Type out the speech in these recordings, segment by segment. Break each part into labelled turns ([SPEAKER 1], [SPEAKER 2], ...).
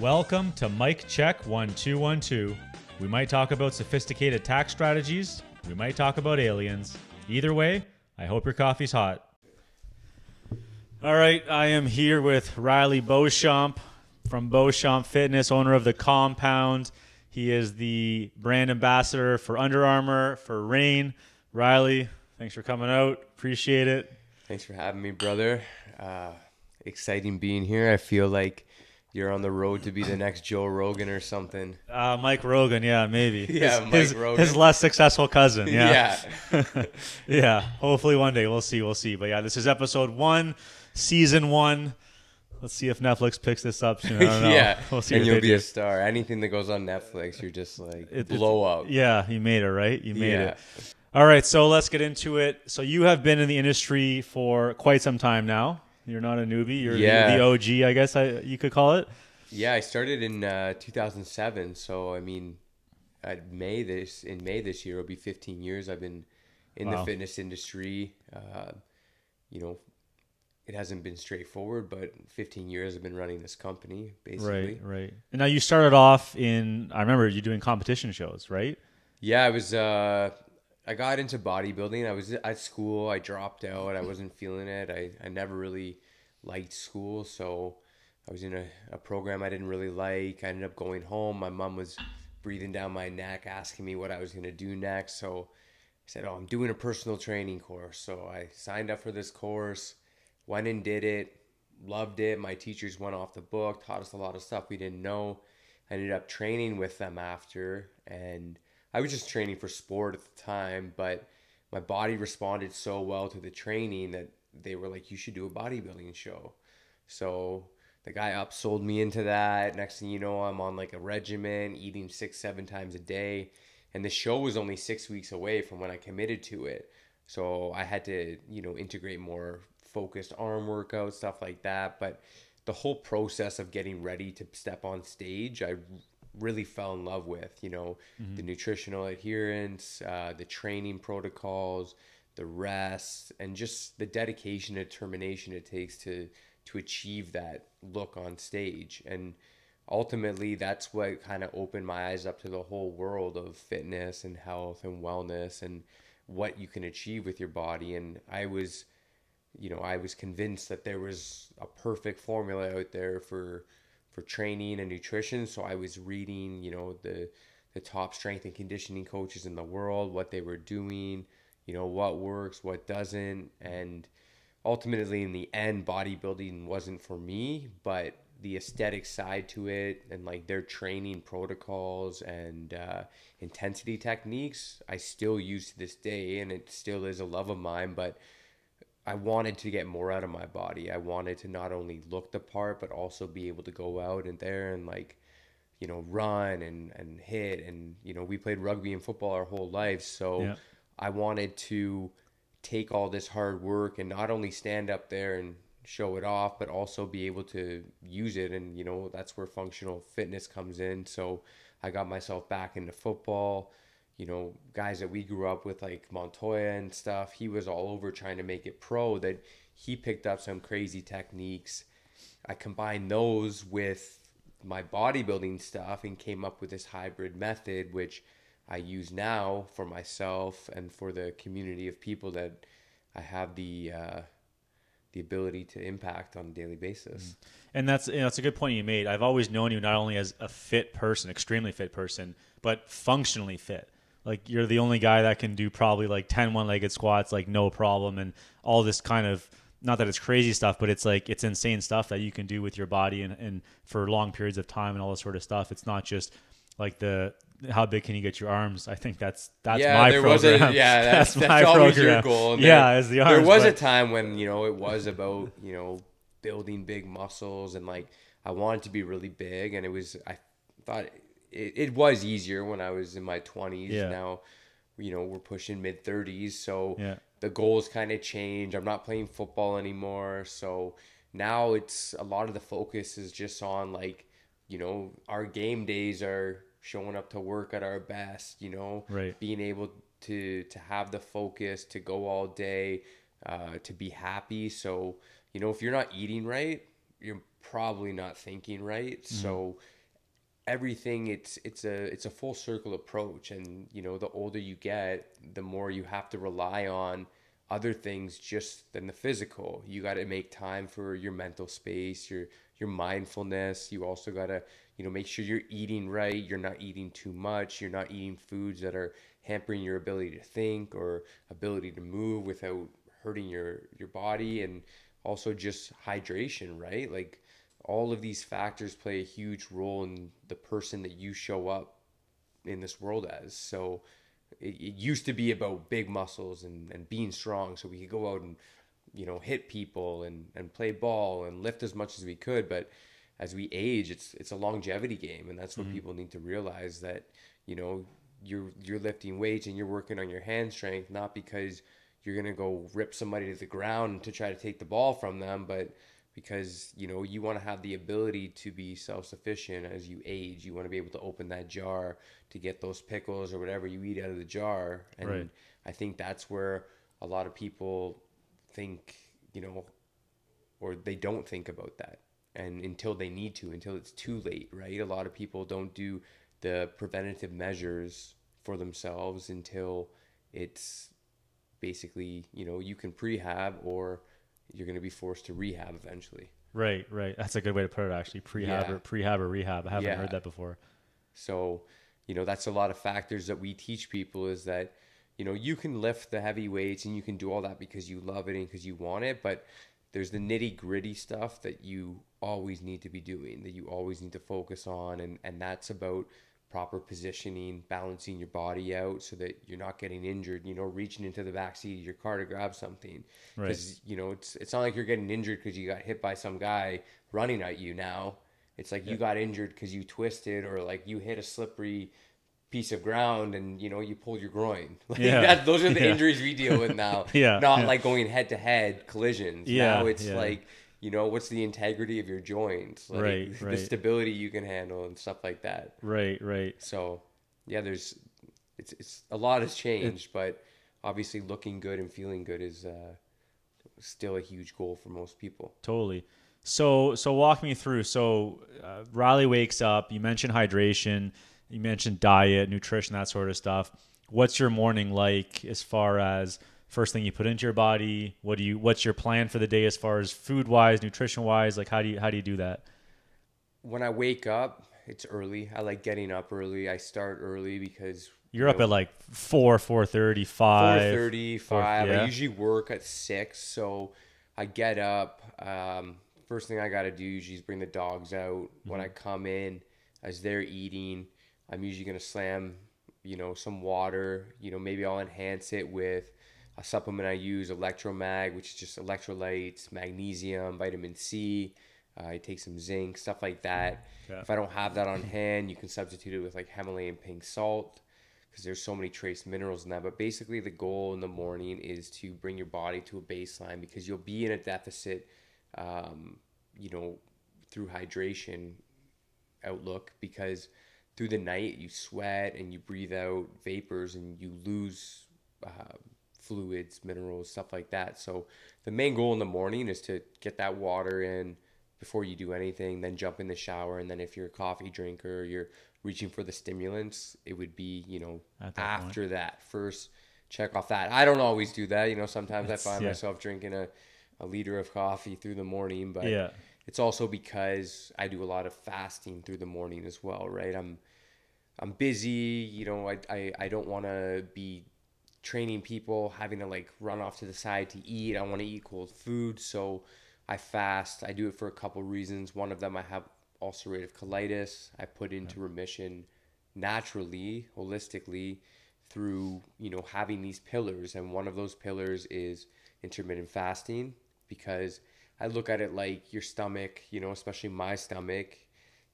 [SPEAKER 1] Welcome to Mike Check 1212. We might talk about sophisticated tax strategies, we might talk about aliens. Either way, I hope your coffee's hot. All right, I am here with Riley Beauchamp from Beauchamp Fitness, owner of the Compound. He is the brand ambassador for Under Armour, for Reign. Riley, thanks for coming out. Appreciate it.
[SPEAKER 2] Thanks for having me, brother. Uh, exciting being here. I feel like you're on the road to be the next Joe Rogan or something.
[SPEAKER 1] Uh, Mike Rogan, yeah, maybe.
[SPEAKER 2] Yeah,
[SPEAKER 1] his,
[SPEAKER 2] Mike
[SPEAKER 1] his,
[SPEAKER 2] Rogan.
[SPEAKER 1] his less successful cousin. Yeah.
[SPEAKER 2] Yeah.
[SPEAKER 1] yeah. Hopefully one day we'll see. We'll see. But yeah, this is episode one, season one. Let's see if Netflix picks this up soon. I don't know.
[SPEAKER 2] yeah.
[SPEAKER 1] We'll see
[SPEAKER 2] and you'll be
[SPEAKER 1] do.
[SPEAKER 2] a star. Anything that goes on Netflix, you're just like
[SPEAKER 1] It-
[SPEAKER 2] blow up.
[SPEAKER 1] Yeah, you made it, right? You made
[SPEAKER 2] Yeah.
[SPEAKER 1] it. All right, so let's get into it. So you have been in the industry for quite some time now. You're not a newbie. You're the-
[SPEAKER 2] Yeah.
[SPEAKER 1] the, OG, I guess I, you could call it.
[SPEAKER 2] Yeah, I started in uh, 2007. So I mean, at May this in May this year, it'll be 15 years. I've been in
[SPEAKER 1] Wow.
[SPEAKER 2] the fitness industry. Uh, you know, it hasn't been straightforward, but 15 years I've been running this company basically.
[SPEAKER 1] Right, right. And now you started off in. I remember you doing competition shows, right?
[SPEAKER 2] Yeah, I was. Uh, I got into bodybuilding. I was at school. I dropped out. I wasn't feeling it. I, I never really liked school, so I was in a, a program I didn't really like. I ended up going home. My mom was breathing down my neck, asking me what I was gonna do next. So I said, "Oh, I'm doing a personal training course." So I signed up for this course, went and did it, loved it. My teachers went off the book, taught us a lot of stuff we didn't know. I ended up training with them after, and I was just training for sport at the time, but my body responded so well to the training that they were like, "You should do a bodybuilding show." So the guy upsold me into that. Next thing you know, I'm on like a regimen, eating six, seven times a day. And the show was only six weeks away from when I committed to it. So I had to, you know, integrate more focused arm workouts, stuff like that. But the whole process of getting ready to step on stage, I really fell in love with, you know, the nutritional adherence, uh, the training protocols, the rest, and just the dedication and determination it takes to to achieve that look on stage. And ultimately, that's what kind of opened my eyes up to the whole world of fitness and health and wellness and what you can achieve with your body. And I was, you know, I was convinced that there was a perfect formula out there for for training and nutrition. So I was reading, you know, the the top strength and conditioning coaches in the world, what they were doing, you know, what works, what doesn't, and ultimately in the end bodybuilding wasn't for me but the aesthetic side to it and like their training protocols and uh, intensity techniques i still use to this day and it still is a love of mine but i wanted to get more out of my body. I wanted to not only look the part but also be able to go out and there and like you know run and and hit. And you know we played rugby and football our whole lives so
[SPEAKER 1] Yeah.
[SPEAKER 2] i wanted to take all this hard work and not only stand up there and show it off but also be able to use it. And you know that's where functional fitness comes in. So i got myself back into football you know guys that we grew up with like montoya and stuff he was all over trying to make it pro that he picked up some crazy techniques i combined those with my bodybuilding stuff and came up with this hybrid method which I use now for myself and for the community of people that I have the uh, the ability to impact on a daily basis.
[SPEAKER 1] And that's you know, that's a good point you made. I've always known you not only as a fit person, extremely fit person, but functionally fit. Like you're the only guy that can do probably like 10 one-legged squats like no problem and all this kind of not that it's crazy stuff, but it's like it's insane stuff that you can do with your body and, and for long periods of time and all this sort of stuff. It's not just like the how big can you get your arms? I think that's that's
[SPEAKER 2] yeah,
[SPEAKER 1] my
[SPEAKER 2] there
[SPEAKER 1] program.
[SPEAKER 2] was a yeah, that's, that's,
[SPEAKER 1] my
[SPEAKER 2] always
[SPEAKER 1] program.
[SPEAKER 2] your goal. And
[SPEAKER 1] yeah,
[SPEAKER 2] there,
[SPEAKER 1] as the
[SPEAKER 2] there
[SPEAKER 1] arms.
[SPEAKER 2] was a time when you know it was about you know building big muscles and like I wanted to be really big, and it was I thought it, it was easier when I was in my twenties.
[SPEAKER 1] Yeah.
[SPEAKER 2] Now, you know, we're pushing mid thirties, so
[SPEAKER 1] Yeah.
[SPEAKER 2] the goals kind of change. I'm not playing football anymore, so now it's a lot of the focus is just on like you know our game days are showing up to work at our best. You know,
[SPEAKER 1] Right.
[SPEAKER 2] being able to to have the focus to go all day, uh, to be happy. So you know, if you're not eating right, you're probably not thinking right. So everything it's it's a it's a full circle approach. And you know the older you get the more you have to rely on other things just than the physical. You got to make time for your mental space your your mindfulness. You also got to you know make sure you're eating right. You're not eating too much. You're not eating foods that are hampering your ability to think or ability to move without hurting your your body. And also just hydration right? Like all of these factors play a huge role in the person that you show up in this world as. So it, it used to be about big muscles and, and being strong so we could go out and, you know, hit people and, and play ball and lift as much as we could. But as we age, it's it's a longevity game and that's what mm-hmm. people need to realize that, you know, you're you're lifting weights and you're working on your hand strength, not because you're gonna go rip somebody to the ground to try to take the ball from them, but because you know you want to have the ability to be self-sufficient as you age. You want to be able to open that jar to get those pickles or whatever you eat out of the jar. And
[SPEAKER 1] Right.
[SPEAKER 2] i think that's where a lot of people think you know or they don't think about that. And until they need to until it's too late right? A lot of people don't do the preventative measures for themselves until it's basically you know you can prehab or you're going to be forced to rehab eventually
[SPEAKER 1] Right, right. That's a good way to put it. Actually, prehab
[SPEAKER 2] Yeah.
[SPEAKER 1] or prehab or rehab. I haven't
[SPEAKER 2] Yeah.
[SPEAKER 1] heard that before.
[SPEAKER 2] So, you know, that's a lot of factors that we teach people is that, you know, you can lift the heavy weights and you can do all that because you love it and because you want it, but there's the nitty gritty stuff that you always need to be doing, that you always need to focus on. And, and that's about proper positioning, balancing your body out so that you're not getting injured, you know, reaching into the back seat of your car to grab something.
[SPEAKER 1] Right.
[SPEAKER 2] Because, you know, it's, it's not like you're getting injured because you got hit by some guy running at you now. It's like you got injured because you twisted or like you hit a slippery piece of ground and you know you pulled your groin. Like
[SPEAKER 1] Yeah.
[SPEAKER 2] that, those are the
[SPEAKER 1] Yeah.
[SPEAKER 2] injuries we deal with now.
[SPEAKER 1] Yeah,
[SPEAKER 2] Not
[SPEAKER 1] yeah.
[SPEAKER 2] like going head to head collisions.
[SPEAKER 1] Yeah,
[SPEAKER 2] Now it's
[SPEAKER 1] yeah.
[SPEAKER 2] like you know what's the integrity of your joints, like
[SPEAKER 1] Right,
[SPEAKER 2] the
[SPEAKER 1] right.
[SPEAKER 2] stability you can handle and stuff like that.
[SPEAKER 1] Right, right.
[SPEAKER 2] So yeah, there's it's it's a lot has changed, but obviously looking good and feeling good is uh, still a huge goal for most people.
[SPEAKER 1] Totally. So, so walk me through. So, uh, Riley wakes up. You mentioned hydration. You mentioned diet, nutrition, that sort of stuff. What's your morning like as far as first thing you put into your body? What do you? What's your plan for the day as far as food wise, nutrition wise? Like, how do you how do you do that?
[SPEAKER 2] When I wake up, it's early. I like getting up early. I start early because
[SPEAKER 1] You're up at like four, four thirty, five.
[SPEAKER 2] Four thirty,
[SPEAKER 1] four-
[SPEAKER 2] five.
[SPEAKER 1] yeah.
[SPEAKER 2] I usually work at six, so I get up. Um, first thing I got to do usually is bring the dogs out. When
[SPEAKER 1] Mm-hmm.
[SPEAKER 2] I come in, as they're eating, I'm usually gonna slam, you know, some water. You know, maybe I'll enhance it with a supplement I use, Electromag, which is just electrolytes, magnesium, vitamin C. Uh, I take some zinc, stuff like that.
[SPEAKER 1] Yeah.
[SPEAKER 2] If I don't have that on hand, you can substitute it with like Himalayan pink salt because there's so many trace minerals in that. But basically, the goal in the morning is to bring your body to a baseline because you'll be in a deficit, um, you know, through hydration outlook because through the night you sweat and you breathe out vapors and you lose uh, fluids, minerals, stuff like that. So the main goal in the morning is to get that water in before you do anything, then jump in the shower, and then if you're a coffee drinker, you're reaching for the stimulants, it would be you know
[SPEAKER 1] At that point.
[SPEAKER 2] after that first check off that. I don't always do that. You know, sometimes
[SPEAKER 1] It's-
[SPEAKER 2] I find
[SPEAKER 1] yeah.
[SPEAKER 2] myself drinking a, a liter of coffee through the morning, but
[SPEAKER 1] Yeah.
[SPEAKER 2] it's also because I do a lot of fasting through the morning as well, right? I'm I'm busy, you know, I I, I don't want to be training people having to like run off to the side to eat. I want to eat cold food, so I fast. I do it for a couple reasons. One of them I have ulcerative colitis. I put into remission naturally, holistically through, you know, having these pillars and one of those pillars is intermittent fasting because I look at it like your stomach, you know, especially my stomach,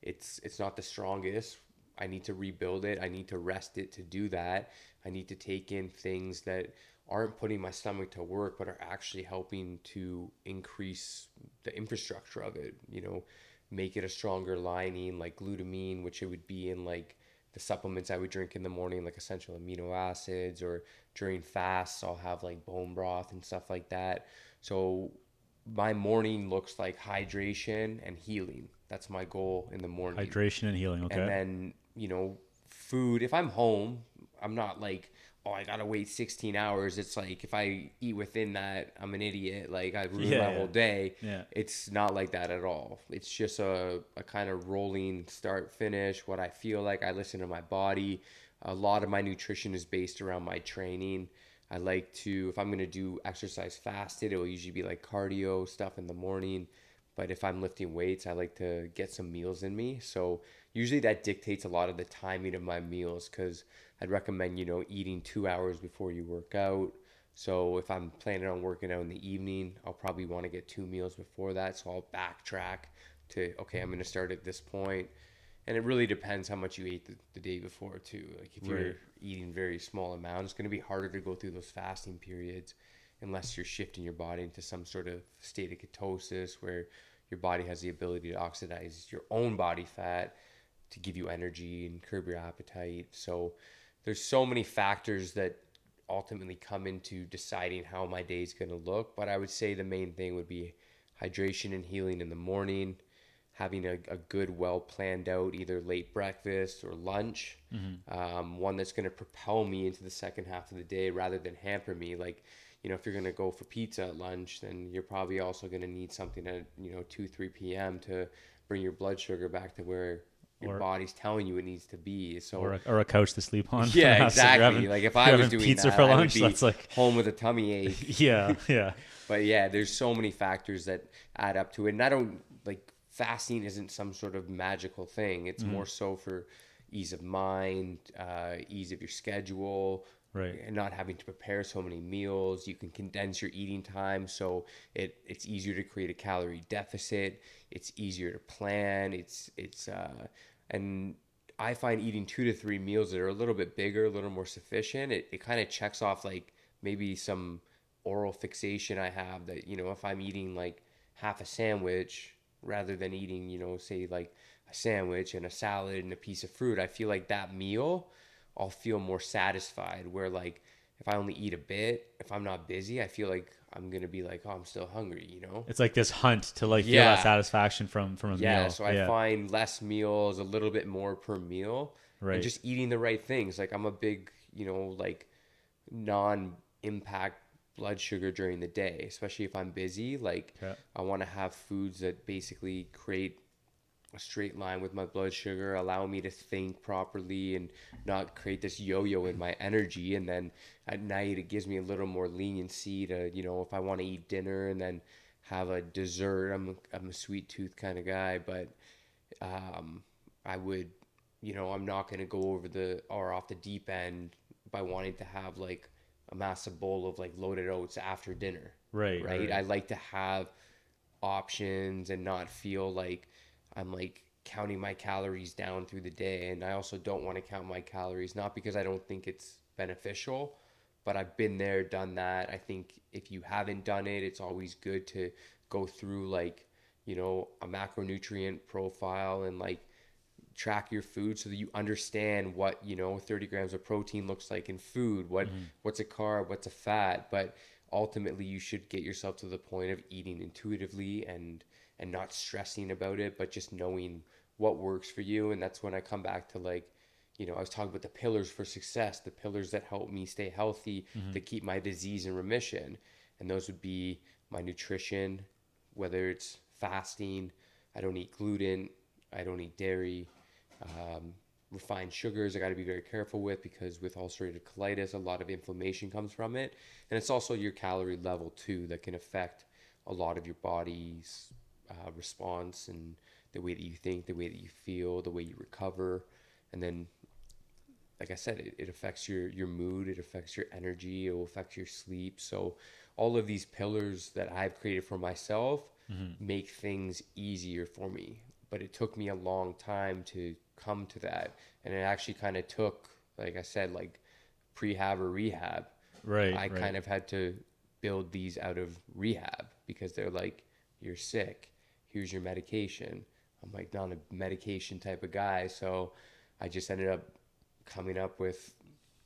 [SPEAKER 2] it's it's not the strongest. I need to rebuild it. I need to rest it to do that. I need to take in things that aren't putting my stomach to work but are actually helping to increase the infrastructure of it, you know, make it a stronger lining like glutamine, which it would be in like the supplements I would drink in the morning, like essential amino acids, or during fasts, I'll have like bone broth and stuff like that. So my morning looks like hydration and healing. That's my goal in the morning.
[SPEAKER 1] Hydration and healing. Okay.
[SPEAKER 2] And then, you know, food. If I'm home, I'm not like, oh, I gotta wait 16 hours. It's like if I eat within that, I'm an idiot. Like I ruin
[SPEAKER 1] Yeah,
[SPEAKER 2] my
[SPEAKER 1] yeah.
[SPEAKER 2] whole day.
[SPEAKER 1] Yeah.
[SPEAKER 2] It's not like that at all. It's just a, a kind of rolling start finish. What I feel like, I listen to my body. A lot of my nutrition is based around my training. I like to, if I'm gonna do exercise fasted, it will usually be like cardio stuff in the morning. But if I'm lifting weights, I like to get some meals in me. So usually that dictates a lot of the timing of my meals because I'd recommend, you know, eating two hours before you work out. So if I'm planning on working out in the evening, I'll probably want to get two meals before that. So I'll backtrack to, okay, I'm going to start at this point. And it really depends how much you ate the, the day before, too. Like if you're eating very small amounts, it's going to be harder to go through those fasting periods unless you're shifting your body into some sort of state of ketosis where your body has the ability to oxidize your own body fat to give you energy and curb your appetite. So there's so many factors that ultimately come into deciding how my day is going to look. But I would say the main thing would be hydration and healing in the morning, having a, a good, well planned out either late breakfast or lunch, um, one that's going to propel me into the second half of the day rather than hamper me. Like, you know, if you're going to go for pizza at lunch, then you're probably also going to need something at, you know, 2, 3 p.m. to bring your blood sugar back to where your
[SPEAKER 1] Or-
[SPEAKER 2] body's telling you it needs to be. So,
[SPEAKER 1] or a, or a couch to sleep on.
[SPEAKER 2] yeah, exactly.
[SPEAKER 1] having-
[SPEAKER 2] like if I was doing
[SPEAKER 1] pizza
[SPEAKER 2] that,
[SPEAKER 1] for lunch,
[SPEAKER 2] be
[SPEAKER 1] that's like
[SPEAKER 2] home with a tummy ache.
[SPEAKER 1] yeah, yeah,
[SPEAKER 2] But yeah, there's so many factors that add up to it. And I don't like fasting isn't some sort of magical thing. It's
[SPEAKER 1] Mm-hmm.
[SPEAKER 2] more so for ease of mind, uh, ease of your schedule,
[SPEAKER 1] Right.
[SPEAKER 2] and not having to prepare so many meals. You can condense your eating time, so it it's easier to create a calorie deficit. It's easier to plan. It's it's uh, and I find eating two to three meals that are a little bit bigger, a little more sufficient. It it kind of checks off like maybe some oral fixation I have that you know if I'm eating like half a sandwich rather than eating you know say like a sandwich and a salad and a piece of fruit, I feel like that meal I'll feel more satisfied. Where like if I only eat a bit, if I'm not busy, I feel like I'm gonna be like, oh, I'm still hungry, you know?
[SPEAKER 1] It's like this hunt to like feel that satisfaction from from a meal.
[SPEAKER 2] Yeah.
[SPEAKER 1] meal.
[SPEAKER 2] So I find less meals, a little bit more per meal,
[SPEAKER 1] Right.
[SPEAKER 2] and just eating the right things. Like I'm a big, you know, like non-impact blood sugar during the day, especially if I'm busy. Like
[SPEAKER 1] Okay.
[SPEAKER 2] I want to have foods that basically create a straight line with my blood sugar, allow me to think properly and not create this yo-yo in my energy. And then at night, it gives me a little more leniency to, you know, if I want to eat dinner and then have a dessert. I'm I'm a sweet tooth kind of guy, but um, I would, you know, I'm not gonna go over the or off the deep end by wanting to have like a massive bowl of like loaded oats after dinner
[SPEAKER 1] Right,
[SPEAKER 2] right?
[SPEAKER 1] right.
[SPEAKER 2] I like to have options and not feel like I'm like counting my calories down through the day. And I also don't want to count my calories, not because I don't think it's beneficial, but I've been there, done that. I think if you haven't done it, it's always good to go through like, you know, a macronutrient profile and like track your food so that you understand what you know 30 grams of protein looks like in food what mm-hmm. what's a carb what's a fat but ultimately you should get yourself to the point of eating intuitively and and not stressing about it but just knowing what works for you. And that's when i come back to like you know i was talking about the pillars for success the pillars that help me stay healthy that keep my disease in remission. And those would be my nutrition whether it's fasting i don't eat gluten i don't eat dairy um, refined sugars I got to be very careful with because with ulcerative colitis, a lot of inflammation comes from it, and it's also your calorie level too that can affect a lot of your body's uh, response and the way that you think, the way that you feel, the way you recover, and then. Like I said, it, it affects your, your mood, it affects your energy, it will affect your sleep. So, all of these pillars that I've created for myself make things easier for me. But it took me a long time to come to that. And it actually kind of took, like I said, like prehab or rehab.
[SPEAKER 1] Right,
[SPEAKER 2] I
[SPEAKER 1] right.
[SPEAKER 2] kind of had to build these out of rehab because they're like, you're sick. Here's your medication. I'm like not a medication type of guy. So I just ended up coming up with,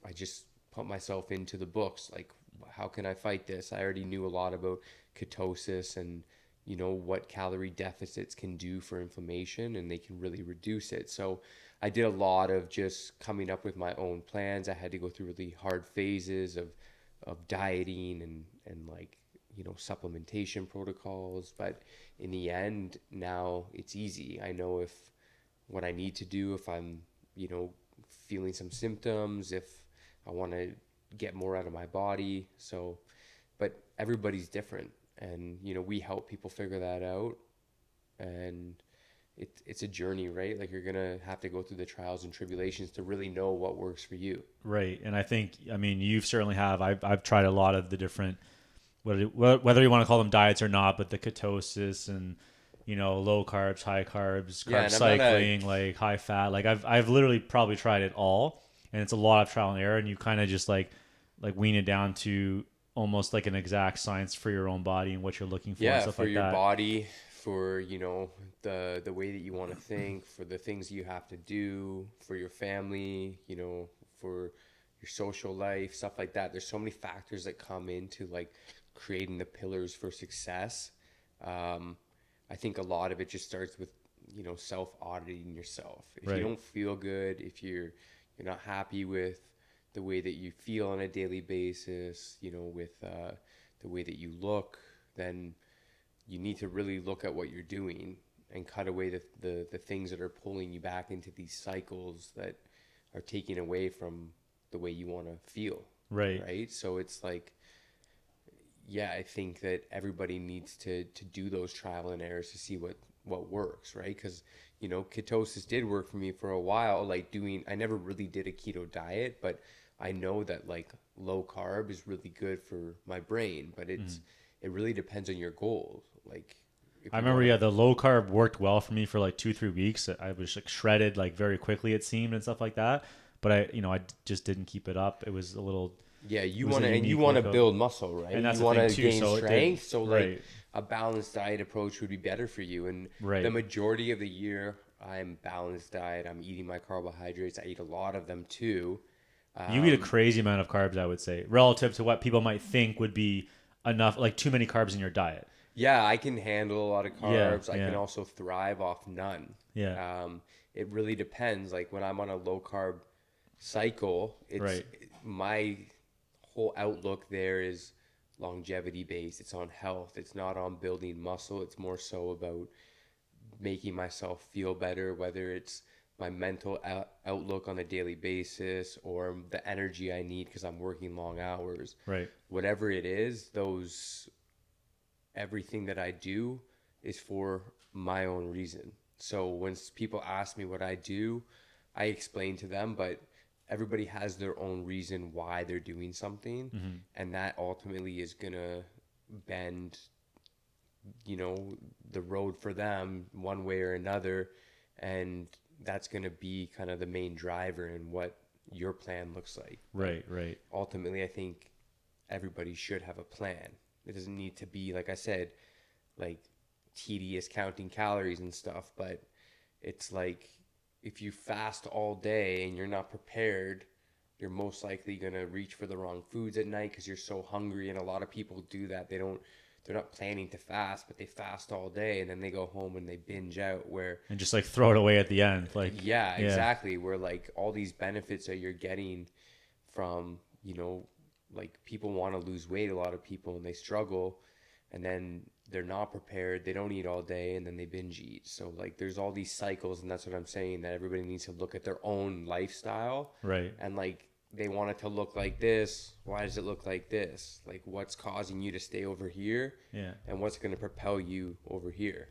[SPEAKER 2] I just put myself into the books. Like, how can I fight this? I already knew a lot about ketosis and you know what calorie deficits can do for inflammation and they can really reduce it so i did a lot of just coming up with my own plans i had to go through really hard phases of of dieting and and like you know supplementation protocols but in the end now it's easy. I know if what i need to do if i'm you know feeling some symptoms if i want to get more out of my body. So but everybody's different. And you know we help people figure that out. And it, it's a journey right? Like you're gonna have to go through the trials and tribulations to really know what works for you.
[SPEAKER 1] Right, and I think I mean you certainly have. I've I've tried a lot of the different whether whether you want to call them diets or not, but the ketosis and you know low carbs, high carbs, carb
[SPEAKER 2] Yeah, and I'm a-
[SPEAKER 1] cycling, like high fat. Like I've I've literally probably tried it all, and it's a lot of trial and error, and you kind of just like like wean it down to almost like an exact science for your own body and what you're looking for and
[SPEAKER 2] yeah for
[SPEAKER 1] like
[SPEAKER 2] your
[SPEAKER 1] that.
[SPEAKER 2] body for you know the the way that you want to think for the things you have to do for your family you know for your social life stuff like that there's so many factors that come into like creating the pillars for success um, i think a lot of it just starts with you know self auditing yourself if
[SPEAKER 1] Right.
[SPEAKER 2] you don't feel good if you're you're not happy with the way that you feel on a daily basis you know with uh, the way that you look then you need to really look at what you're doing and cut away the, the, the things that are pulling you back into these cycles that are taking away from the way you want to feel
[SPEAKER 1] Right.
[SPEAKER 2] right so it's like yeah i think that everybody needs to to do those trial and errors to see what what works right because you know ketosis did work for me for a while like doing i never really did a keto diet but i know that like low carb is really good for my brain but it's mm-hmm. it really depends on your goals like
[SPEAKER 1] I remember, yeah, the low carb worked well for me for like two, three weeks. I was like shredded like very quickly, it seemed, and stuff like that. But I, you know, I just didn't keep it up. It was a little
[SPEAKER 2] Yeah, you want to and you want to build muscle, right?
[SPEAKER 1] And that's
[SPEAKER 2] you want to gain
[SPEAKER 1] so did-
[SPEAKER 2] strength, so like
[SPEAKER 1] right.
[SPEAKER 2] a balanced diet approach would be better for you. And
[SPEAKER 1] Right.
[SPEAKER 2] the majority of the year, I'm balanced diet. I'm eating my carbohydrates. I eat a lot of them too.
[SPEAKER 1] You eat a
[SPEAKER 2] Um,
[SPEAKER 1] crazy amount of carbs, I would say, relative to what people might think would be enough, like too many carbs in your diet.
[SPEAKER 2] Yeah, I can handle a lot of carbs. Yeah. I can also thrive off none.
[SPEAKER 1] Yeah.
[SPEAKER 2] Um, it really depends. Like when I'm on a low carb cycle, it's
[SPEAKER 1] Right.
[SPEAKER 2] my whole outlook there is longevity based. It's on health. It's not on building muscle. It's more so about making myself feel better, whether it's my mental out- outlook on a daily basis or the energy I need because I'm working long hours
[SPEAKER 1] Right.
[SPEAKER 2] whatever it is, those everything that I do is for my own reason. So when people ask me what I do, I explain to them, but everybody has their own reason why they're doing something, mm-hmm. and that ultimately is gonna bend, you know, the road for them one way or another, and that's gonna be kind of the main driver in what your plan looks like
[SPEAKER 1] Right. Right.
[SPEAKER 2] ultimately i think everybody should have a plan it doesn't need to be like i said like tedious counting calories and stuff but it's like if you fast all day and you're not prepared you're most likely going to reach for the wrong foods at night because you're so hungry and a lot of people do that they don't they're not planning to fast but they fast all day and then they go home and they binge out where
[SPEAKER 1] And just like throw it away at the end. Like,
[SPEAKER 2] yeah,
[SPEAKER 1] Yeah.
[SPEAKER 2] exactly. Where like all these benefits that you're getting from, you know, like people want to lose weight, a lot of people, and they struggle, and then they're not prepared. They don't eat all day, and then they binge eat. So like, there's all these cycles, and that's what I'm saying. That everybody needs to look at their own lifestyle
[SPEAKER 1] right.
[SPEAKER 2] and like they want it to look like this. Why does it look like this? Like, what's causing you to stay over here,
[SPEAKER 1] Yeah.
[SPEAKER 2] and what's going to propel you over here?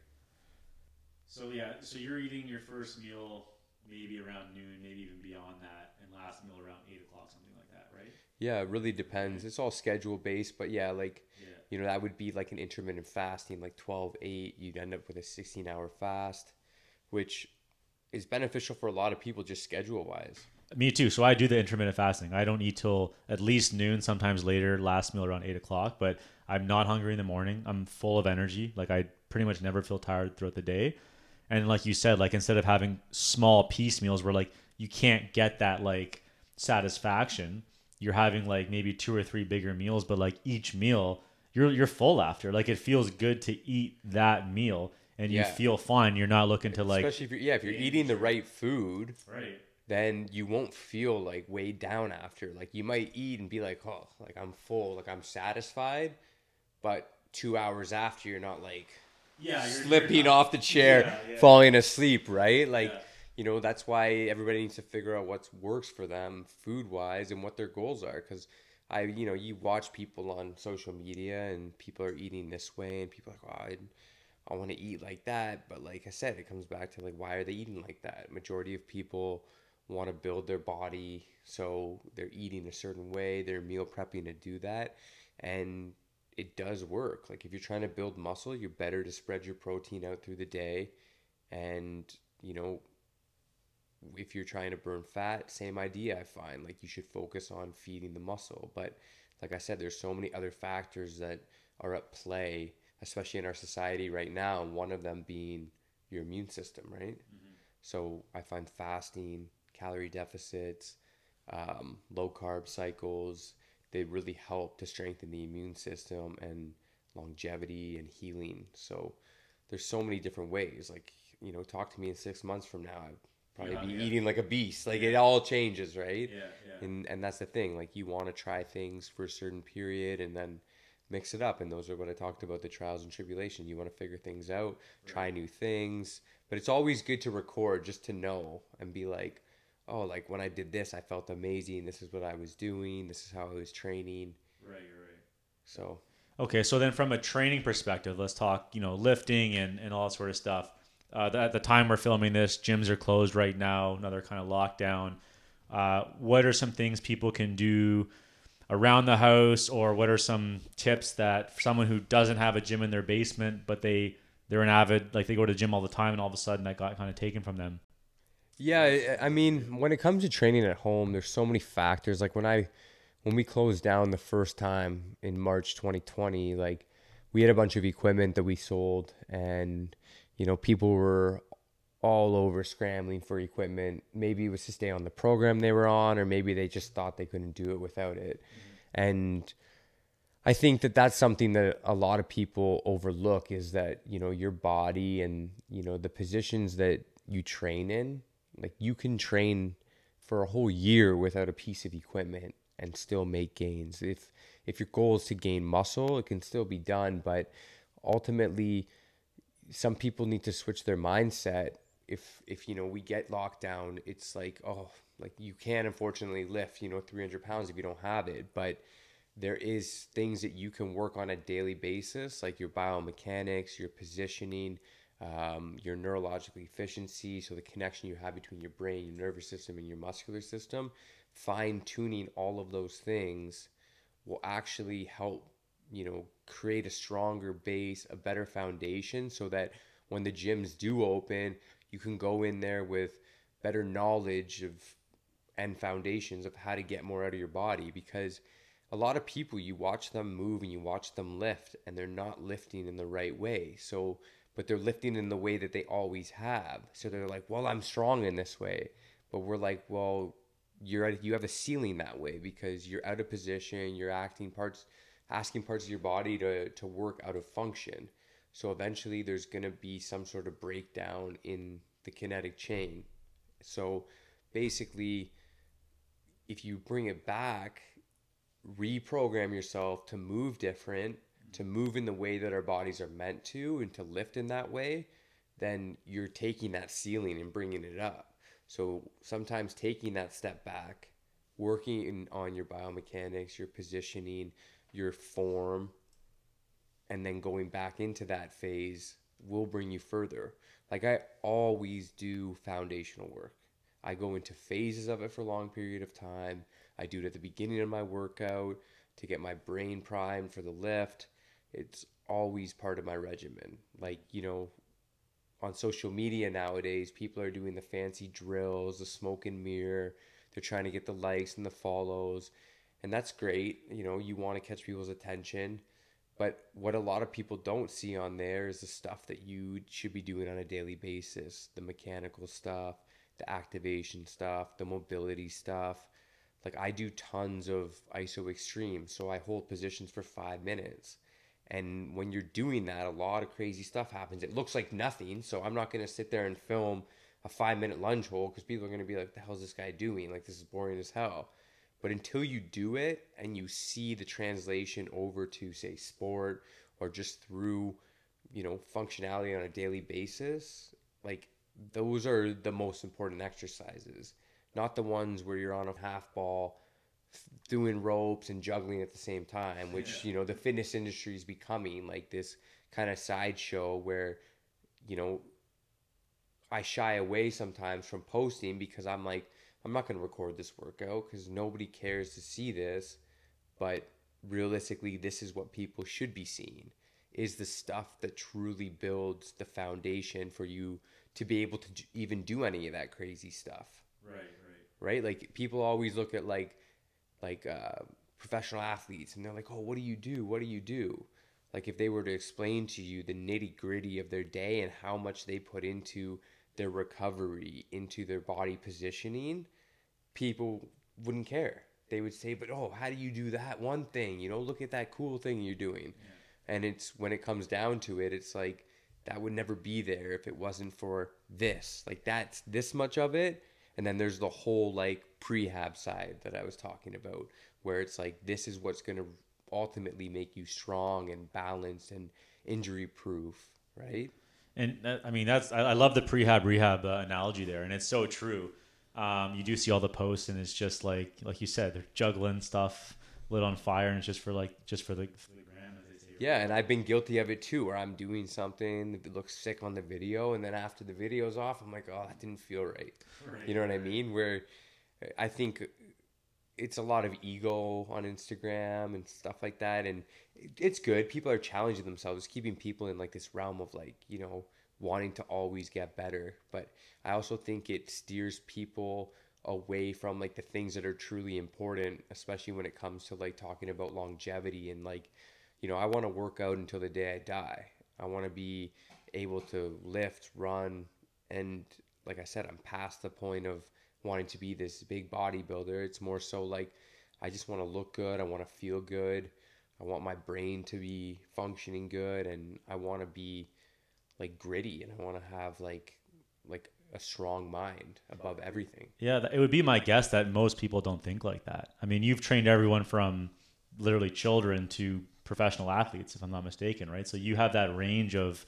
[SPEAKER 1] So yeah, so you're eating your first meal maybe around noon, maybe even beyond that, and last meal around eight o'clock, something like that, right?
[SPEAKER 2] Yeah, it really depends. It's all schedule based, but yeah, like
[SPEAKER 1] Yeah.
[SPEAKER 2] You know, that would be like an intermittent fasting, like 12 8. You'd end up with a 16 hour fast, which is beneficial for a lot of people just schedule wise.
[SPEAKER 1] Me too. So I do the intermittent fasting. I don't eat till at least noon, sometimes later, last meal around eight o'clock, but I'm not hungry in the morning. I'm full of energy. Like I pretty much never feel tired throughout the day. And like you said, like instead of having small piece meals where like you can't get that like satisfaction, you're having like maybe two or three bigger meals, but like each meal you're you're full after. Like it feels good to eat that meal and you feel fine. You're not looking to like
[SPEAKER 2] Especially if you're yeah, if you're eating the right food,
[SPEAKER 1] right.
[SPEAKER 2] then you won't feel like weighed down after. Like you might eat and be like, oh, like I'm full, like I'm satisfied, but two hours after you're not like
[SPEAKER 1] Yeah, you're,
[SPEAKER 2] slipping off the chair,
[SPEAKER 1] Yeah, yeah.
[SPEAKER 2] falling asleep, right? Like,
[SPEAKER 1] Yeah.
[SPEAKER 2] you know, that's why everybody needs to figure out what works for them food wise and what their goals are. Because I, you know, you watch people on social media and people are eating this way, and people are like, I, I want to eat like that. But like I said, it comes back to like, why are they eating like that? Majority of people want to build their body, so they're eating a certain way, they're meal prepping to do that. And it does work. Like if you're trying to build muscle, you're better to spread your protein out through the day. And, you know, if you're trying to burn fat, same idea, I find. Like you should focus on feeding the muscle. But like I said, there's so many other factors that are at play, especially in our society right now. And one of them being your immune system, right? So I find fasting, calorie deficits, um, low carb cycles, they really help to strengthen the immune system and longevity and healing. So there's so many different ways. Like, you know, talk to me in six months from now. I'd probably
[SPEAKER 1] Yeah,
[SPEAKER 2] be
[SPEAKER 1] yeah.
[SPEAKER 2] eating like a beast. Like it all changes, right?
[SPEAKER 1] Yeah, yeah.
[SPEAKER 2] And and that's the thing. Like you want to try things for a certain period and then mix it up. And those are what I talked about, the trials and tribulation. You want to figure things out, try new things. But it's always good to record just to know and be like, oh, like when I did this, I felt amazing. This is what I was doing. This is how I was training.
[SPEAKER 1] Right, right.
[SPEAKER 2] So
[SPEAKER 1] Okay, so then from a training perspective, let's talk, you know, lifting and, and all that sort of stuff. Uh, th- at the time we're filming this, gyms are closed right now, another kind of lockdown. Uh, what are some things people can do around the house, or what are some tips that for someone who doesn't have a gym in their basement, but they they're an avid, like they go to the gym all the time, and all of a sudden that got kind of taken from them?
[SPEAKER 2] Yeah, I mean, when it comes to training at home, there's so many factors. Like when I, when we closed down the first time in March 2020, like we had a bunch of equipment that we sold, and you know, people were all over scrambling for equipment. Maybe it was to stay on the program they were on, or maybe they just thought they couldn't do it without it. And I think that that's something that a lot of people overlook is that, you know, your body and, you know, the positions that you train in, like you can train for a whole year without a piece of equipment and still make gains. If if your goal is to gain muscle, it can still be done, but ultimately some people need to switch their mindset. If if you know we get locked down it's like oh like you can unfortunately lift you know 300 pounds if you don't have it but there is things that you can work on a daily basis like your biomechanics your positioning um, your neurological efficiency so the connection you have between your brain your nervous system and your muscular system. Fine tuning all of those things will actually help you know create a stronger base a better foundation so that when the gyms do open you can go in there with better knowledge of and foundations of how to get more out of your body because a lot of people you watch them move and you watch them lift and they're not lifting in the right way. So but they're lifting in the way that they always have. So they're like well i'm strong in this way. But we're like well you're at, you have a ceiling that way because you're out of position you're acting parts asking parts of your body to to work out of function. So eventually there's going to be some sort of breakdown in the kinetic chain. So basically if you bring it back reprogram yourself to move different to move in the way that our bodies are meant to and to lift in that way then you're taking that ceiling and bringing it up. So sometimes taking that step back working in, on your biomechanics your positioning your form and then going back into that phase will bring you further. Like i always do foundational work. I go into phases of it for a long period of time. I do it at the beginning of my workout to get my brain primed for the lift. It's always part of my regimen. Like you know on social media nowadays people are doing the fancy drills the smoke and mirror. They're trying to get the likes and the follows and that's great you know you want to catch people's attention but what a lot of people don't see on there is the stuff that you should be doing on a daily basis the mechanical stuff the activation stuff the mobility stuff like i do tons of iso extreme so i hold positions for five minutes And when you're doing that, a lot of crazy stuff happens. It looks like nothing. So I'm not going to sit there and film a five minute lunge hold because people are going to be like, the hell's this guy doing? Like, this is boring as hell. But until you do it and you see the translation over to, say, sport or just through, you know, functionality on a daily basis, like, those are the most important exercises, not the ones where you're on a half ball doing ropes and juggling at the same time, which, yeah. you know, the fitness industry is becoming like this kind of sideshow where, you know, I shy away sometimes from posting because I'm like, I'm not going to record this workout because nobody cares to see this. But realistically, this is what people should be seeing is the stuff that truly builds the foundation for you to be able to even do any of that crazy stuff.
[SPEAKER 1] Right, right.
[SPEAKER 2] Right? Like people always look at like like uh, professional athletes and they're like, "Oh, what do you do? What do you do?" Like if they were to explain to you the nitty-gritty of their day and how much they put into their recovery, into their body positioning, people wouldn't care. They would say, "But oh, how do you do that one thing? You know, look at that cool thing you're doing." Yeah. And it's when it comes down to it, it's like that would never be there if it wasn't for this. Like that's this much of it. And then there's the whole like prehab side that I was talking about, where it's like this is what's going to ultimately make you strong and balanced and injury proof, right?
[SPEAKER 1] And that, I mean, that's I, I love the prehab rehab uh, analogy there, and it's so true. Um, you do see all the posts, and it's just like like you said, they're juggling stuff lit on fire, and it's just for like just for the, for the
[SPEAKER 2] yeah, and I've been guilty of it too, where I'm doing something that looks sick on the video, and then after the video's off, I'm like, oh, that didn't feel right. right you know what. I mean? Where I think it's a lot of ego on Instagram and stuff like that, and it's good. People are challenging themselves, keeping people in like this realm of like you know wanting to always get better. But I also think it steers people away from like the things that are truly important, especially when it comes to like talking about longevity and like you know, I want to work out until the day I die. I want to be able to lift, run, and like I said, I'm past the point of wanting to be this big bodybuilder. It's more so like I just want to look good. I want to feel good. I want my brain to be functioning good, and I want to be like gritty, and I want to have like like a strong mind above everything.
[SPEAKER 1] Yeah, it would be my guess that most people don't think like that. I mean, you've trained everyone from literally children to professional athletes, if I'm not mistaken, right? So you have that range of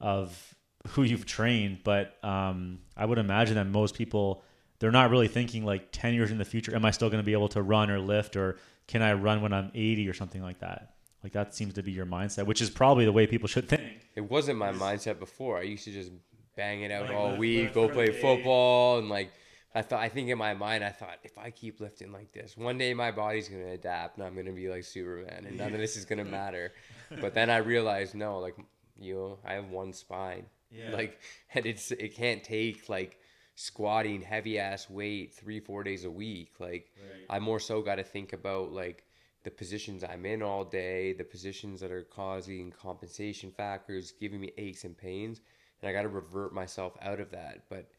[SPEAKER 1] of who you've trained, but um, I would imagine that most people they're not really thinking like 10 years in the future, am I still going to be able to run or lift, or can I run when I'm 80 or something like that? Like that seems to be your mindset, which is probably the way people should think.
[SPEAKER 2] It wasn't my mindset before. I used to just bang it out like all week, go play football, and like I thought I think in my mind I thought if I keep lifting like this, one day my body's gonna adapt and I'm gonna be like Superman and none of this is gonna matter. but then I realized no, like you know, I have one spine. Yeah. Like and it's it can't take like squatting heavy ass weight three, four days a week. Like right. I more so gotta think about like the positions I'm in all day, the positions that are causing compensation factors, giving me aches and pains, and I got to revert myself out of that. But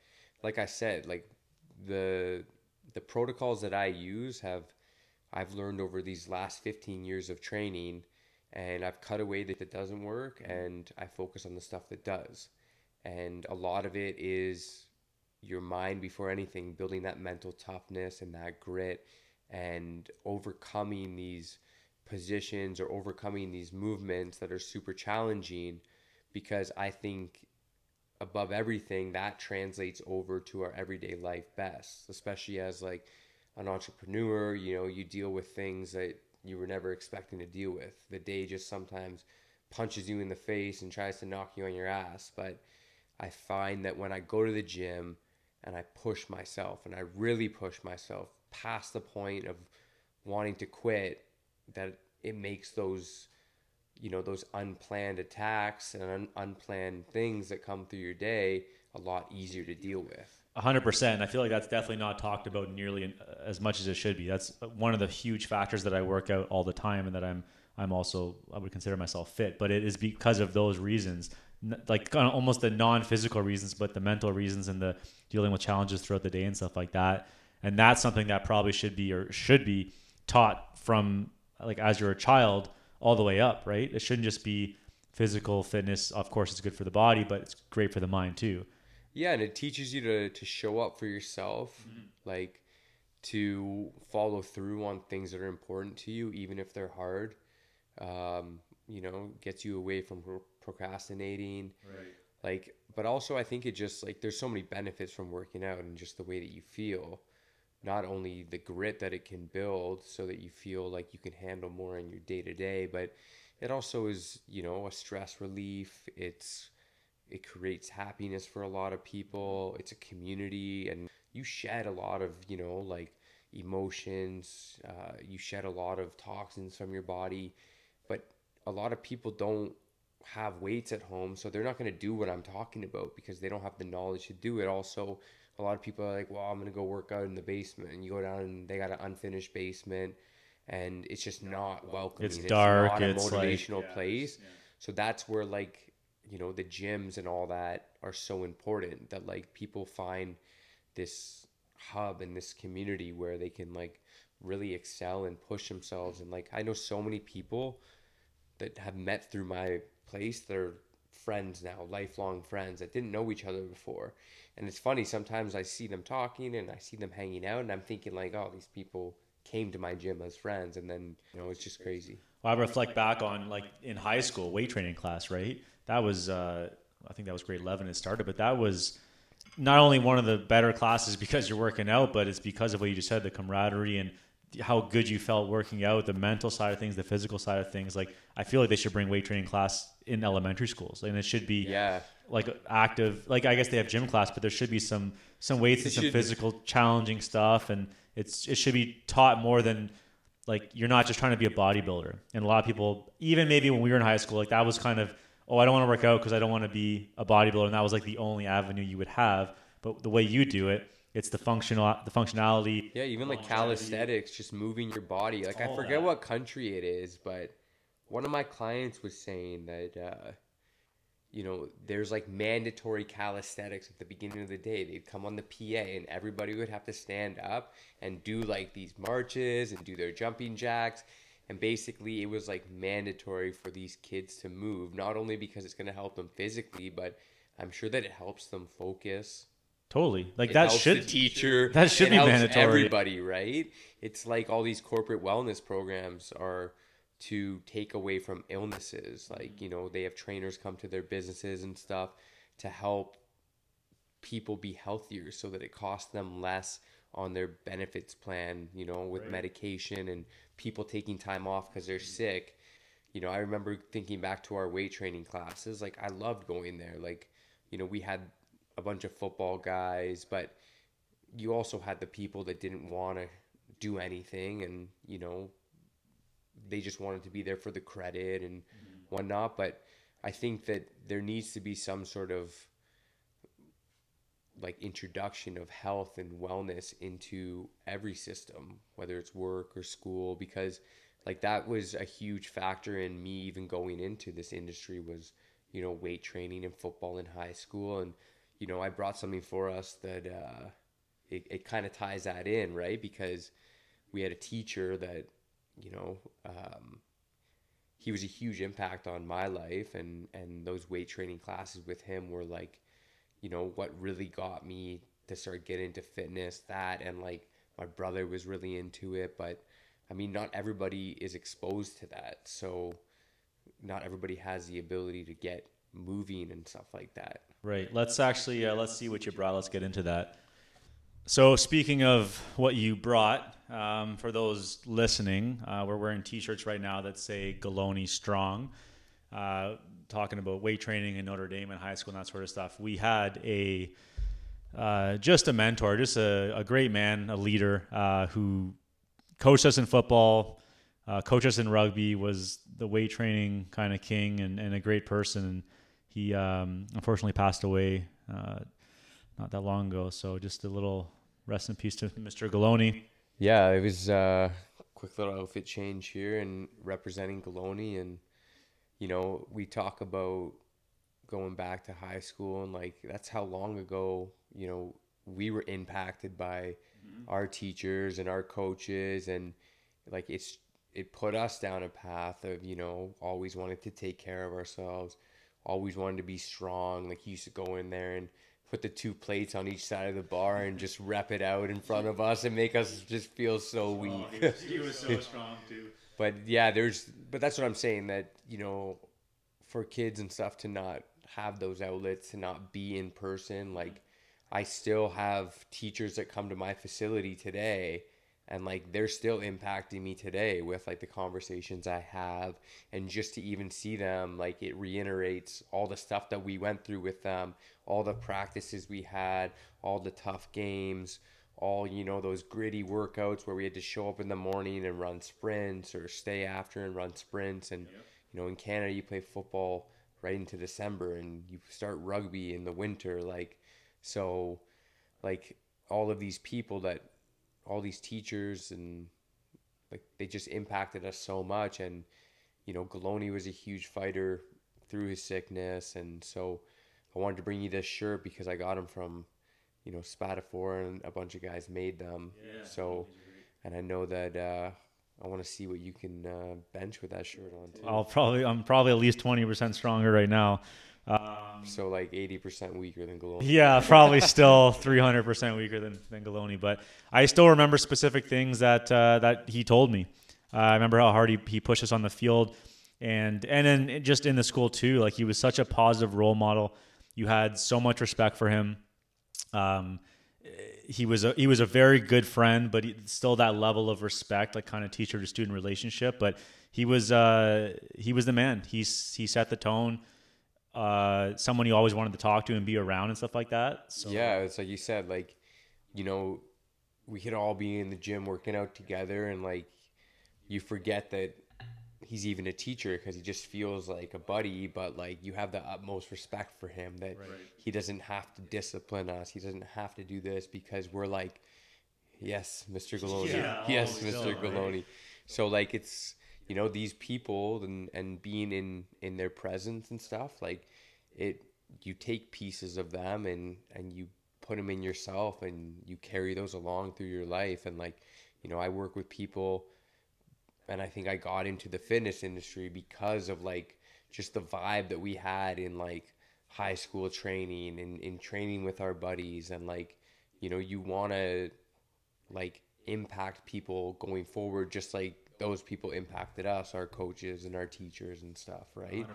[SPEAKER 2] like I said, like the the protocols that I use have I've learned over these last 15 years of training and I've cut away that that doesn't work mm-hmm. and I focus on the stuff that does. And a lot of it is your mind before anything, building that mental toughness and that grit and overcoming these positions or overcoming these movements that are super challenging because I think above everything, that translates over to our everyday life best, especially as like an entrepreneur, you know, you deal with things that you were never expecting to deal with. The day just sometimes punches you in the face and tries to knock you on your ass. But I find that when I go to the gym and I push myself and I really push myself past the point of wanting to quit, that it makes those you know those unplanned attacks and un- unplanned things that come through your day a lot easier to deal with.
[SPEAKER 1] 100% i feel like that's definitely not talked about nearly as much as it should be. That's one of the huge factors that i work out all the time and that i'm i'm also i would consider myself fit. But it is because of those reasons like almost the non-physical reasons but the mental reasons and the dealing with challenges throughout the day and stuff like that and that's something that probably should be or should be taught from like as you're a child all the way up, right? It shouldn't just be physical fitness. Of course, it's good for the body, but it's great for the mind too.
[SPEAKER 2] Yeah, and it teaches you to to show up for yourself, like to follow through on things that are important to you, even if they're hard. Um, you know, gets you away from procrastinating.
[SPEAKER 1] Right.
[SPEAKER 2] Like, but also I think it just like there's so many benefits from working out and just the way that you feel. Not only the grit that it can build so that you feel like you can handle more in your day to day, but it also is, you know, a stress relief. It's it creates happiness for a lot of people. It's a community and you shed a lot of, you know, like emotions. Uh, you shed a lot of toxins from your body, but a lot of people don't have weights at home, so they're not going to do what I'm talking about because they don't have the knowledge to do it. Also, a lot of people are like, "Well, I'm going to go work out in the basement," and you go down and they got an unfinished basement, and it's just not welcoming.
[SPEAKER 1] It's dark,
[SPEAKER 2] not a
[SPEAKER 1] it's like-
[SPEAKER 2] motivational place. So that's where like you know the gyms and all that are so important that like people find this hub and this community where they can like really excel and push themselves and like I know so many people that have met through my place that are friends now, lifelong friends that didn't know each other before. And it's funny, sometimes I see them talking and I see them hanging out and I'm thinking like, oh, these people came to my gym as friends and then, you know, it's just crazy.
[SPEAKER 1] Well, I reflect back on like in high school weight training class, right? That was uh, I think that was grade eleven it started, but that was not only one of the better classes because you're working out, but it's because of what you just said, the camaraderie and how good you felt working out, the mental side of things, the physical side of things. Like I feel like they should bring weight training class in elementary schools, and it should be
[SPEAKER 2] Yeah.
[SPEAKER 1] like active. Like I guess they have gym class, but there should be some some weights and
[SPEAKER 2] It
[SPEAKER 1] some
[SPEAKER 2] should-
[SPEAKER 1] physical challenging stuff, and it's it should be taught more than like you're not just trying to be a bodybuilder. And a lot of people, even maybe when we were in high school, like that was kind of oh I don't want to work out because I don't want to be a bodybuilder, and that was like the only avenue you would have. But the way you do it, it's the functional the functionality.
[SPEAKER 2] Yeah, even like calisthenics, just moving your body. Like I forget
[SPEAKER 1] that.
[SPEAKER 2] what country it is, but one of my clients was saying that uh, you know there's like mandatory calisthenics at the beginning of the day. They'd come on the PA and everybody would have to stand up and do like these marches and do their jumping jacks. And basically, it was like mandatory for these kids to move, not only because it's going to help them physically, but I'm sure that it helps them focus
[SPEAKER 1] Totally, like
[SPEAKER 2] it
[SPEAKER 1] that should
[SPEAKER 2] teacher.
[SPEAKER 1] that should be mandatory.
[SPEAKER 2] Everybody, right? It's like all these corporate wellness programs are to take away from illnesses. Like you mm-hmm. know, they have trainers come to their businesses and stuff to help people be healthier, so that it costs them less on their benefits plan. You know, with
[SPEAKER 1] Right.
[SPEAKER 2] medication and people taking time off because they're mm-hmm. sick. You know, I remember thinking back to our weight training classes. Like I loved going there. Like you know, we had a bunch of football guys, but you also had the people that didn't want to do anything and, you know, they just wanted to be there for the credit and whatnot. But I think that there needs to be some sort of like introduction of health and wellness into every system, whether it's work or school, because like that was a huge factor in me even going into this industry was, you know, weight training and football in high school. And, you know, I brought something for us that uh, it, it kind of ties that in, right? Because we had a teacher that, you know, um, he was a huge impact on my life and, and those weight training classes with him were like, you know what really got me to start getting into fitness that and like my brother was really into it but i mean not everybody is exposed to that so not everybody has the ability to get moving and stuff like that
[SPEAKER 1] Right. Let's actually uh, let's see what you brought. Let's get into that. So speaking of what you brought, um, for those listening, uh, we're wearing T-shirts right now that say "Galoni Strong," uh, talking about weight training in Notre Dame and high school and that sort of stuff. We had a uh, just a mentor, just a, a great man, a leader uh, who coached us in football, uh, coached us in rugby, was the weight training kind of king and, and a great person. And he um, unfortunately passed away uh, not that long ago. So just a little rest in peace to Mr. Galoni.
[SPEAKER 2] yeah it was uh quick little outfit change here and representing Galoni and you know we talk about going back to high school and like that's how long ago you know we were impacted by our teachers and our coaches and like it's it put us down a path of you know always wanting to take care of ourselves, always wanting to be strong. Like he used to go in there and put the two plates on each side of the bar and just rep it out in front of us and make us just feel so weak.
[SPEAKER 1] Oh, he, was, he was so strong too.
[SPEAKER 2] but yeah, there's but that's what I'm saying that you know for kids and stuff to not have those outlets to not be in person like I still have teachers that come to my facility today and like they're still impacting me today with like the conversations I have and just to even see them like it reiterates all the stuff that we went through with them all the practices we had all the tough games all you know those gritty workouts where we had to show up in the morning and run sprints or stay after and run sprints. And you know in Canada you play football right into December and you start rugby in the winter like so like all of these people that all these teachers and like they just impacted us so much. And you know Galoni was a huge fighter through his sickness. And so I wanted to bring you this shirt because I got them from you know Spatafor and a bunch of guys made them
[SPEAKER 1] Yeah,
[SPEAKER 2] so and I know that uh I want to see what you can uh, bench with that shirt on too.
[SPEAKER 1] I'll probably I'm probably at least twenty percent stronger right now. Um,
[SPEAKER 2] So like eighty percent weaker than Galoni.
[SPEAKER 1] yeah, probably still three hundred percent weaker than than Galoni, but I still remember specific things that uh, that he told me. Uh, I remember how hard he, he pushed us on the field, and and then just in the school too. Like he was such a positive role model. You had so much respect for him. Um, he was a, he was a very good friend, but he, still that level of respect, like kind of teacher to student relationship. But he was uh, he was the man. He he set the tone. Uh, someone you always wanted to talk to and be around and stuff like that. So
[SPEAKER 2] Yeah, it's like you said, like, you know, we could all be in the gym working out together, and like, you forget that he's even a teacher because he just feels like a buddy, but like, you have the utmost respect for him that he doesn't have to discipline us, he doesn't have to do this because we're like, yes, Mr. Galoni,
[SPEAKER 1] Yeah,
[SPEAKER 2] yes, Mr.
[SPEAKER 1] so, right?
[SPEAKER 2] Galoni. So, like, it's, you know, these people and, and being in, in their presence and stuff, like, it you take pieces of them and and you put them in yourself and you carry those along through your life and like you know I work with people and I think I got into the fitness industry because of like just the vibe that we had in like high school training and in training with our buddies and like you know you want to like impact people going forward just like those people impacted us our coaches and our teachers and stuff right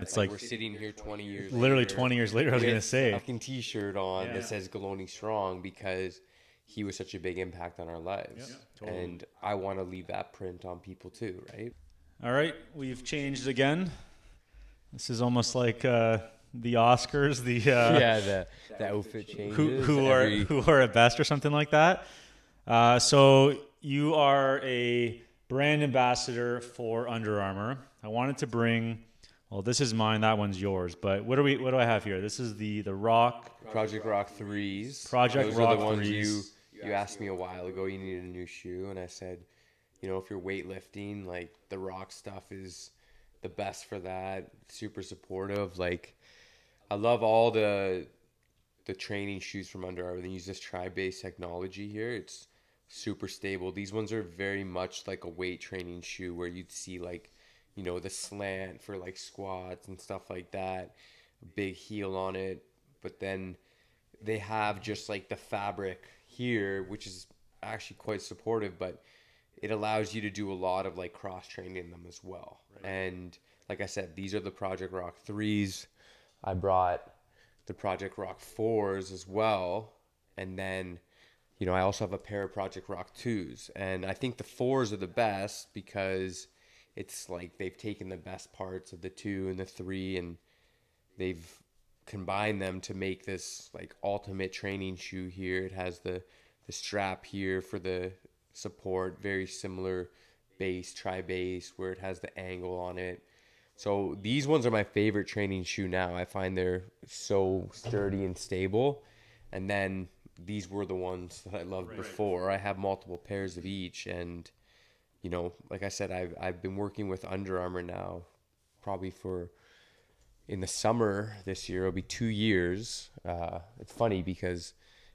[SPEAKER 1] It's
[SPEAKER 2] like,
[SPEAKER 1] like
[SPEAKER 2] we're sitting here 20 years
[SPEAKER 1] literally
[SPEAKER 2] later
[SPEAKER 1] 20 years later. I was gonna
[SPEAKER 2] a
[SPEAKER 1] say,
[SPEAKER 2] fucking t-shirt on
[SPEAKER 1] Yeah.
[SPEAKER 2] that says Galoni Strong because he was such a big impact on our lives.
[SPEAKER 1] totally.
[SPEAKER 2] And I want to leave that print on people too, right?
[SPEAKER 1] all right, we've changed again. This is almost like uh, the Oscars, the uh,
[SPEAKER 2] yeah, the, the outfit changes.
[SPEAKER 1] who who are
[SPEAKER 2] every-
[SPEAKER 1] who are at best or something like that. Uh, so you are a brand ambassador for Under Armour. I wanted to bring. Well, this is mine. That one's yours. But what do we? What do I have here? This is the the Rock.
[SPEAKER 2] Project Rock threes.
[SPEAKER 1] Project
[SPEAKER 2] Those
[SPEAKER 1] Rock
[SPEAKER 2] are the ones
[SPEAKER 1] threes.
[SPEAKER 2] you you asked me a while ago. You needed a new shoe, and I said, you know, if you're weightlifting, like the Rock stuff is the best for that. Super supportive. Like, I love all the the training shoes from Under Armour. They use this tri-base technology here. It's super stable. These ones are very much like a weight training shoe where you'd see like, you know, the slant for like squats and stuff like that. A big heel on it, but then they have just like the fabric here, which is actually quite supportive, but it allows you to do a lot of like cross training them as well. And like I said, these are the Project Rock threes. I brought the Project Rock fours as well. And then, you know, I also have a pair of Project Rock twos. And I think the fours are the best because it's like they've taken the best parts of the two and the three and they've combined them to make this like ultimate training shoe here. It has the the strap here for the support, very similar base, tri base, where it has the angle on it. So these ones are my favorite training shoe now. I find they're so sturdy and stable. And then these were the ones that I loved before. I have multiple pairs of each and you know, like I said, I've I've been working with Under Armour now probably for in the summer this year. It'll be two years. Uh, it's funny because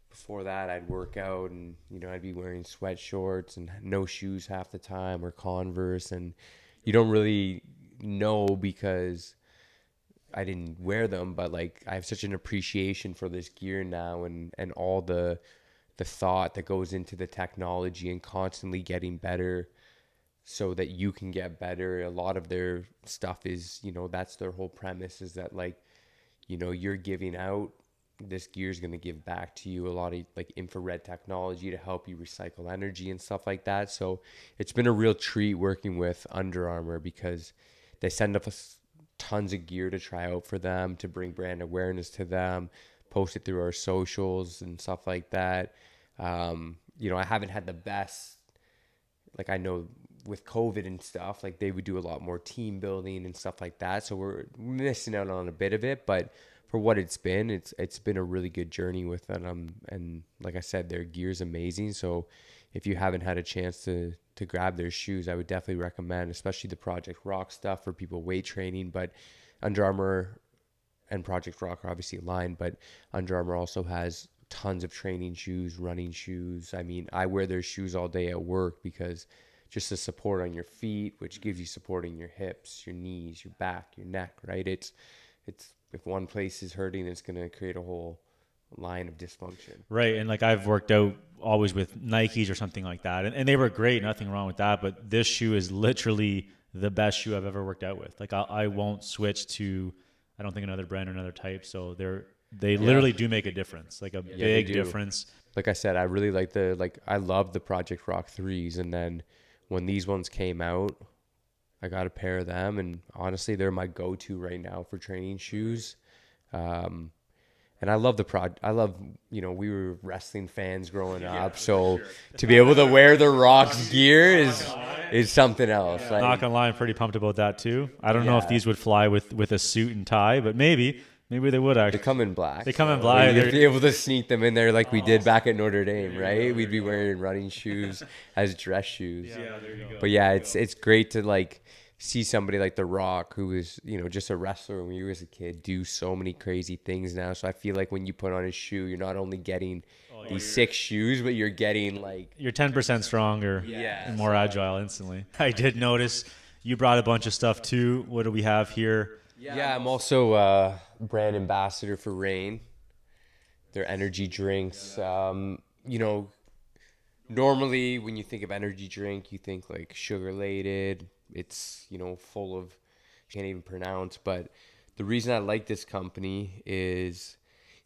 [SPEAKER 2] before that I'd work out and you know I'd be wearing sweat shorts and no shoes half the time or Converse and you don't really know because I didn't wear them but like I have such an appreciation for this gear now and and all the the thought that goes into the technology and constantly getting better so that you can get better a lot of their stuff is you know that's their whole premise is that like you know you're giving out this gear is going to give back to you a lot of like infrared technology to help you recycle energy and stuff like that. So it's been a real treat working with Under Armour because they send us tons of gear to try out for them to bring brand awareness to them, post it through our socials and stuff like that. Um, you know, I haven't had the best, like I know with COVID and stuff, like they would do a lot more team building and stuff like that. So we're missing out on a bit of it, but for what it's been, it's it's been a really good journey with them. Um, and like I said, their gear's amazing. So if you haven't had a chance to to grab their shoes, I would definitely recommend, especially the Project Rock stuff for people weight training. But Under Armour and Project Rock are obviously aligned, but Under Armour also has tons of training shoes, running shoes. I mean, I wear their shoes all day at work because just the support on your feet, which gives you support in your hips, your knees, your back, your neck, right? It's it's if one place is hurting, it's going to create a whole line of dysfunction.
[SPEAKER 1] Right. And like I've worked out always with Nikes or something like that. And, and they were great, nothing wrong with that. But this shoe is literally the best shoe I've ever worked out with. Like I, I won't switch to, I don't think another brand or another type. So they're, they yeah. literally do make a difference, like a yeah, big difference.
[SPEAKER 2] Like I said, I really like the, like, I love the Project Rock threes. And then when these ones came out, I got a pair of them, and honestly, they're my go-to right now for training shoes. Um, and I love the prod. I love, you know, we were wrestling fans growing yeah, up, so sure. to be able to wear the Rocks gear is is something else.
[SPEAKER 1] Yeah. Like, Not gonna lie, I'm pretty pumped about that too. I don't yeah. know if these would fly with with a suit and tie, but maybe. Maybe they would actually.
[SPEAKER 2] They come in black.
[SPEAKER 1] They come in black.
[SPEAKER 2] You'd be able to sneak them in there like we did back at Notre Dame, right? We'd be wearing running shoes as dress shoes. Yeah, there you go. But yeah, it's it's great to like see somebody like The Rock, who is you know just a wrestler when you was a kid, do so many crazy things now. So I feel like when you put on his shoe, you're not only getting oh, these six shoes, but you're getting like
[SPEAKER 1] you're ten percent stronger, yeah, and more so agile instantly. I did notice you brought a bunch of stuff too. What do we have here?
[SPEAKER 2] Yeah, yeah I'm also uh, brand ambassador for Reign. Their energy drinks. Um, you know, normally when you think of energy drink, you think like sugar laden, it's you know full of can't even pronounce. But the reason I like this company is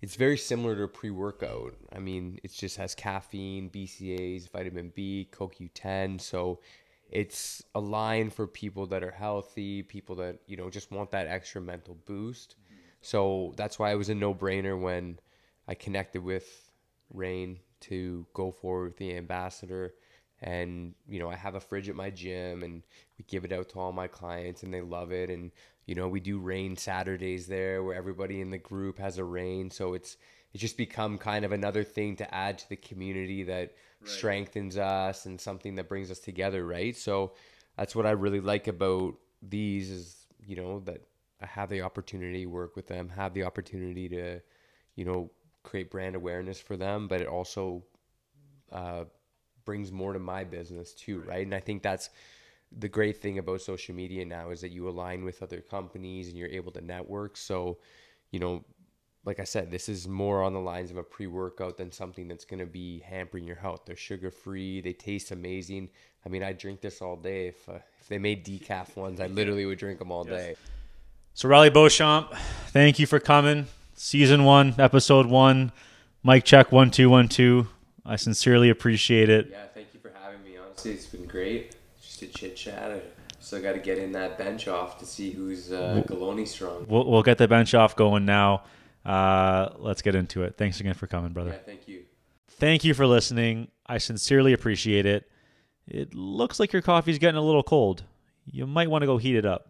[SPEAKER 2] it's very similar to a pre-workout. I mean, it just has caffeine, BCAAs, vitamin B, CoQ10. So it's a line for people that are healthy, people that you know just want that extra mental boost. So that's why it was a no-brainer when I connected with Reign to go forward with the ambassador and you know i have a fridge at my gym and we give it out to all my clients and they love it and you know we do Reign saturdays there where everybody in the group has a Reign. so it's it's just become kind of another thing to add to the community that right. strengthens us and something that brings us together right so that's what i really like about these is you know that have the opportunity to work with them have the opportunity to you know create brand awareness for them but it also uh, brings more to my business too, right? And I think that's the great thing about social media now is that you align with other companies and you're able to network. So, you know, like I said, this is more on the lines of a pre workout than something that's going to be hampering your health. They're sugar free, they taste amazing. I mean, I drink this all day. If, uh, if they made decaf ones, I literally would drink them all yes. day.
[SPEAKER 1] So, Riley Beauchamp, thank you for coming. Season one, episode one, mic check one, two, one, two. I sincerely appreciate it.
[SPEAKER 2] Yeah, thank you for having me. Honestly, it's been great. Just a chit chat. So, I got to get in that bench off to see who's uh, Galoni strong.
[SPEAKER 1] We'll, we'll get the bench off going now. Uh, let's get into it. Thanks again for coming, brother.
[SPEAKER 2] Yeah, thank you.
[SPEAKER 1] Thank you for listening. I sincerely appreciate it. It looks like your coffee's getting a little cold. You might want to go heat it up.